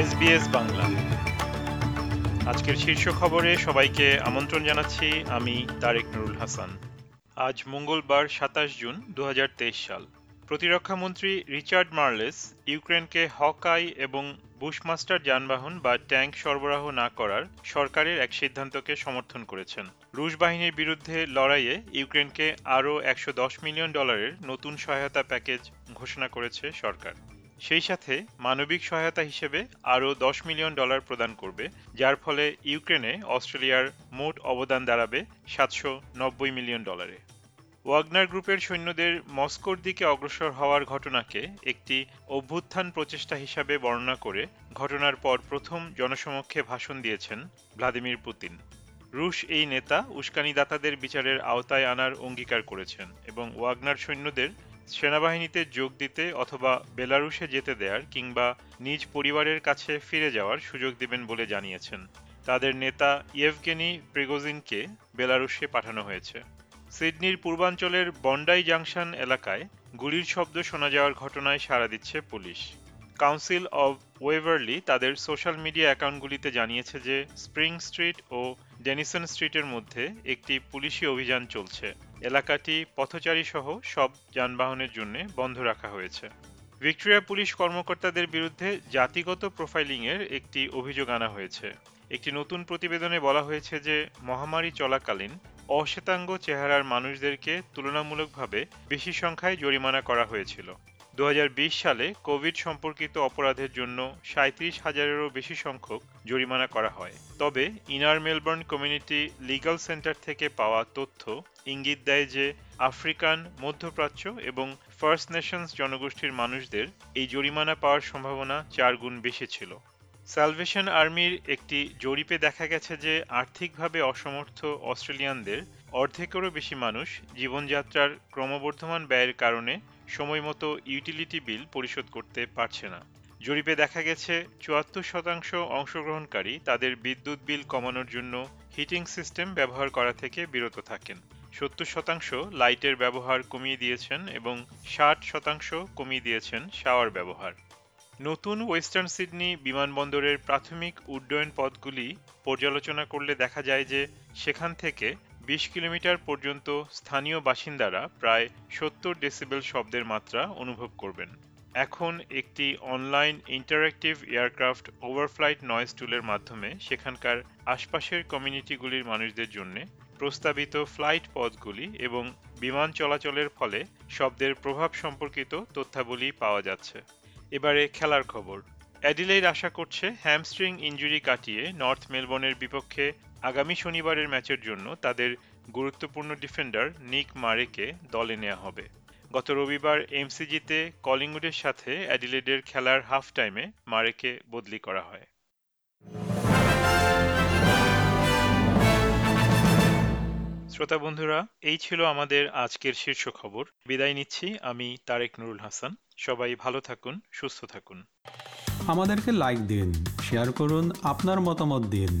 SBS Bangla. আজকের শীর্ষ খবরে সবাইকে আমন্ত্রণ জানাচ্ছি, আমি তারেক নুরুল হাসান। আজ মঙ্গলবার সাতাশ জুন দু হাজার তেইশ সাল। প্রতিরক্ষামন্ত্রী রিচার্ড মার্লেস ইউক্রেনকে হকাই এবং বুশমাস্টার যানবাহন বা ট্যাঙ্ক সরবরাহ না করার সরকারের এক সিদ্ধান্তকে সমর্থন করেছেন। রুশ বাহিনীর বিরুদ্ধে লড়াইয়ে ইউক্রেনকে আরও একশো দশ মিলিয়ন ডলারের নতুন সহায়তা প্যাকেজ ঘোষণা করেছে সরকার। সেই সাথে মানবিক সহায়তা হিসেবে আরও দশ মিলিয়ন ডলার প্রদান করবে, যার ফলে ইউক্রেনে অস্ট্রেলিয়ার মোট অবদান দাঁড়াবে সাতশো নব্বই মিলিয়ন ডলারে। ওয়াগনার গ্রুপের সৈন্যদের মস্কোর দিকে অগ্রসর হওয়ার ঘটনাকে একটি অভ্যুত্থান প্রচেষ্টা হিসাবে বর্ণনা করে ঘটনার পর প্রথম জনসমক্ষে ভাষণ দিয়েছেন ভ্লাদিমির পুতিন। রুশ এই নেতা উস্কানিদাতাদের বিচারের আওতায় আনার অঙ্গীকার করেছেন এবং ওয়াগনার সৈন্যদের সেনাবাহিনীতে যোগ দিতে অথবা বেলারুশে যেতে দেয়ার কিংবা নিজ পরিবারের কাছে ফিরে যাওয়ার সুযোগ দিবেন বলে জানিয়েছেন। তাদের নেতা ইয়েভগেনি প্রিগোজিনকে বেলারুশে পাঠানো হয়েছে। সিডনির পূর্বাঞ্চলের বন্ডাই জাংশন এলাকায় গুলির শব্দ শোনা যাওয়ার ঘটনায় সাড়া দিচ্ছে পুলিশ। কাউন্সিল অব ওয়েভারলি তাদের সোশ্যাল মিডিয়া অ্যাকাউন্টগুলিতে জানিয়েছে যে, স্প্রিং স্ট্রিট ও ডেনিসন স্ট্রিটের মধ্যে একটি পুলিশি অভিযান চলছে। এলাকাটি পথচারী সহ সব যানবাহনের জন্য বন্ধ রাখা হয়েছে। ভিক্টোরিয়া পুলিশ কর্মকর্তাদের বিরুদ্ধে জাতিগত প্রোফাইলিংয়ের একটি অভিযোগ আনা হয়েছে। একটি নতুন প্রতিবেদনে বলা হয়েছে যে, মহামারী চলাকালীন অশ্বেতাঙ্গ চেহারার মানুষদেরকে তুলনামূলকভাবে বেশি সংখ্যায় জরিমানা করা হয়েছিল। দু হাজার বিশ সালে কোভিড সম্পর্কিত অপরাধের জন্য সাঁত্রিশ হাজারেরও বেশি সংখ্যক জরিমানা করা হয়। তবে Inner Melbourne Community Legal Centre থেকে পাওয়া তথ্য ইঙ্গিত দেয় যে আফ্রিকান, মধ্যপ্রাচ্য এবং ফার্স্ট নেশনস জনগোষ্ঠীর মানুষদের এই জরিমানা পাওয়ার সম্ভাবনা চার গুণ বেশি ছিল। স্যালভেশন আর্মির একটি জরিপে দেখা গেছে যে আর্থিকভাবে অসমর্থ অস্ট্রেলিয়ানদের অর্ধেকেরও বেশি মানুষ জীবনযাত্রার ক্রমবর্ধমান ব্যয়ের কারণে সময়মতো ইউটিলিটি বিল পরিশোধ করতে পারছে না। জরিপে দেখা গেছে, চুয়াত্তর শতাংশ অংশগ্রহণকারী তাদের বিদ্যুৎ বিল কমানোর জন্য হিটিং সিস্টেম ব্যবহার করা থেকে বিরত থাকেন। সত্তর শতাংশ লাইটের ব্যবহার কমিয়ে দিয়েছেন এবং ষাট শতাংশ কমিয়ে দিয়েছেন শাওয়ার ব্যবহার। নতুন ওয়েস্টার্ন সিডনি বিমানবন্দরের প্রাথমিক উড্ডয়ন পথগুলি পর্যালোচনা করলে দেখা যায় যে সেখান থেকে বিশ কিলোমিটার পর্যন্ত স্থানীয় বাসিন্দারা প্রায় সত্তর ডেসিবেল শব্দের মাত্রা অনুভব করবেন। এখন একটি online interactive aircraft overflight noise টুলের মাধ্যমে সেখানকার আশপাশের কমিউনিটিগুলির মানুষদের জন্য প্রস্তাবিত ফ্লাইট পথগুলি এবং বিমান চলাচলের ফলে শব্দের প্রভাব সম্পর্কিত তথ্যাবলী পাওয়া যাচ্ছে। এবারে খেলার খবর। অ্যাডিলেইড আশা করছে হ্যামস্ট্রিং ইঞ্জুরি কাটিয়ে নর্থ মেলবোর্নের বিপক্ষে আগামী শনিবারের ম্যাচের জন্য তাদের গুরুত্বপূর্ণ ডিফেন্ডার নিক মারেকে দলে নেওয়া হবে। গত রবিবার এমসিজিতে কলিংউডের সাথে অ্যাডিলেডের খেলার হাফ টাইমে মারেকে বদলি করা হয়। শ্রোতা বন্ধুরা, এই ছিল আমাদের আজকের শীর্ষ খবর। বিদায় নিচ্ছি, আমি তারেক নুরুল হাসান। সবাই ভালো থাকুন, সুস্থ থাকুন। আমাদেরকে লাইক দিন শেয়ার করুন, আপনার মতামত দিন।